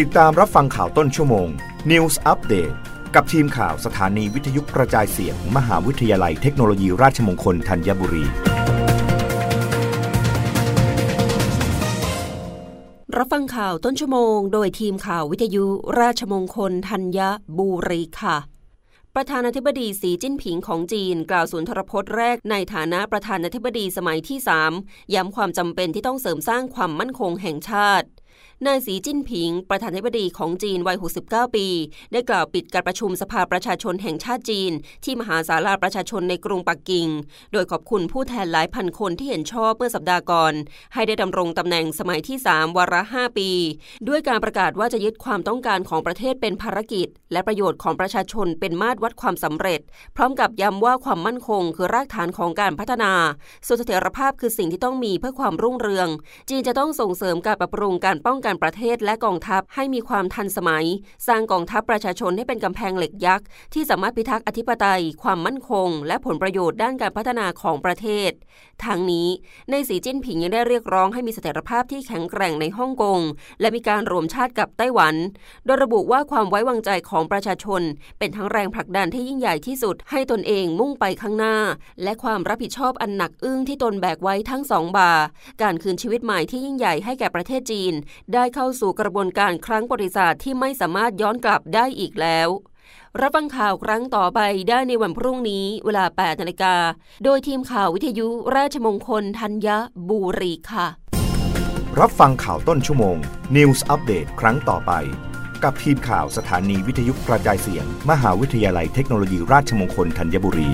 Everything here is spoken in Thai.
ติดตามรับฟังข่าวต้นชั่วโมง News Update กับทีมข่าวสถานีวิทยุกระจายเสียงมหาวิทยาลัยเทคโนโลยีราชมงคลธัญบุรี รับฟังข่าวต้นชั่วโมง โดยทีมข่าววิทยุราชมงคลธัญบุรีค่ะประธานาธิบดีสีจิ้นผิงของจีน กล่าวสุนทรพจน์แรกในฐานะประธานาธิบดีสมัยที่ 3 ย้ำความจำเป็นที่ต้องเสริมสร้างความมั่นคงแห่งชาติ นายสีจิ้นผิง ประธานาธิบดีของจีนวัย 69 ปี ได้กล่าวปิดการประชุมสภาประชาชนแห่งชาติจีน ที่มหาศาลาประชาชนในกรุงปักกิ่ง โดยขอบคุณผู้แทนหลายพันคนที่เห็นชอบเมื่อสัปดาห์ก่อน ให้ได้ดำรงตำแหน่งสมัยที่ 3 วาระ 5 ปี ด้วยการประกาศว่าจะยึดความต้องการของประเทศเป็นภารกิจ และประโยชน์ของประชาชนเป็นมาตรวัดความสำเร็จ พร้อมกับย้ำว่าความมั่นคง คือรากฐานของการพัฒนาส่วนเสถียรภาพคือสิ่งที่ต้องมีเพื่อความรุ่งเรือง จีนจะต้องส่งเสริมการปรับปรุงการป้องกันประเทศและกองทัพให้มีความทันสมัย สร้างกองทัพประชาชนให้เป็นกำแพงเหล็กยักษ์ที่สามารถพิทักษ์อธิปไตย ความมั่นคง และผลประโยชน์ด้านการพัฒนาของประเทศทางนี้ในสีจิ้นผิงยังได้เรียกร้องให้มีเสถียรภาพที่แข็งแกร่งในฮ่องกงและมีการรวมชาติกับไต้หวัน โดยระบุว่าความไว้วางใจของประชาชน เป็นทั้งแรงผลักดันที่ยิ่งใหญ่ที่สุด ให้ตนเองมุ่งไปข้างหน้า และความรับผิดชอบอันหนักอึ้งที่ตนแบกไว้ทั้งสองบาการคืนชีวิตใหม่ที่ยิ่งใหญ่ให้แก่ประเทศจีนได้เข้าสู่กระบวนการครั้งประวัติศาสตร์ที่ไม่สามารถย้อนกลับได้อีกแล้ว รับฟังข่าวครั้งต่อไปได้ในวันพรุ่งนี้เวลา 8นาฬิกา โดยทีมข่าววิทยุราชมงคลธัญบุรีค่ะ รับฟังข่าวต้นชั่วโมง News อัปเดตครั้งต่อไป กับทีมข่าวสถานีวิทยุกระจายเสียง มหาวิทยาลัยเทคโนโลยีราชมงคลธัญบุรี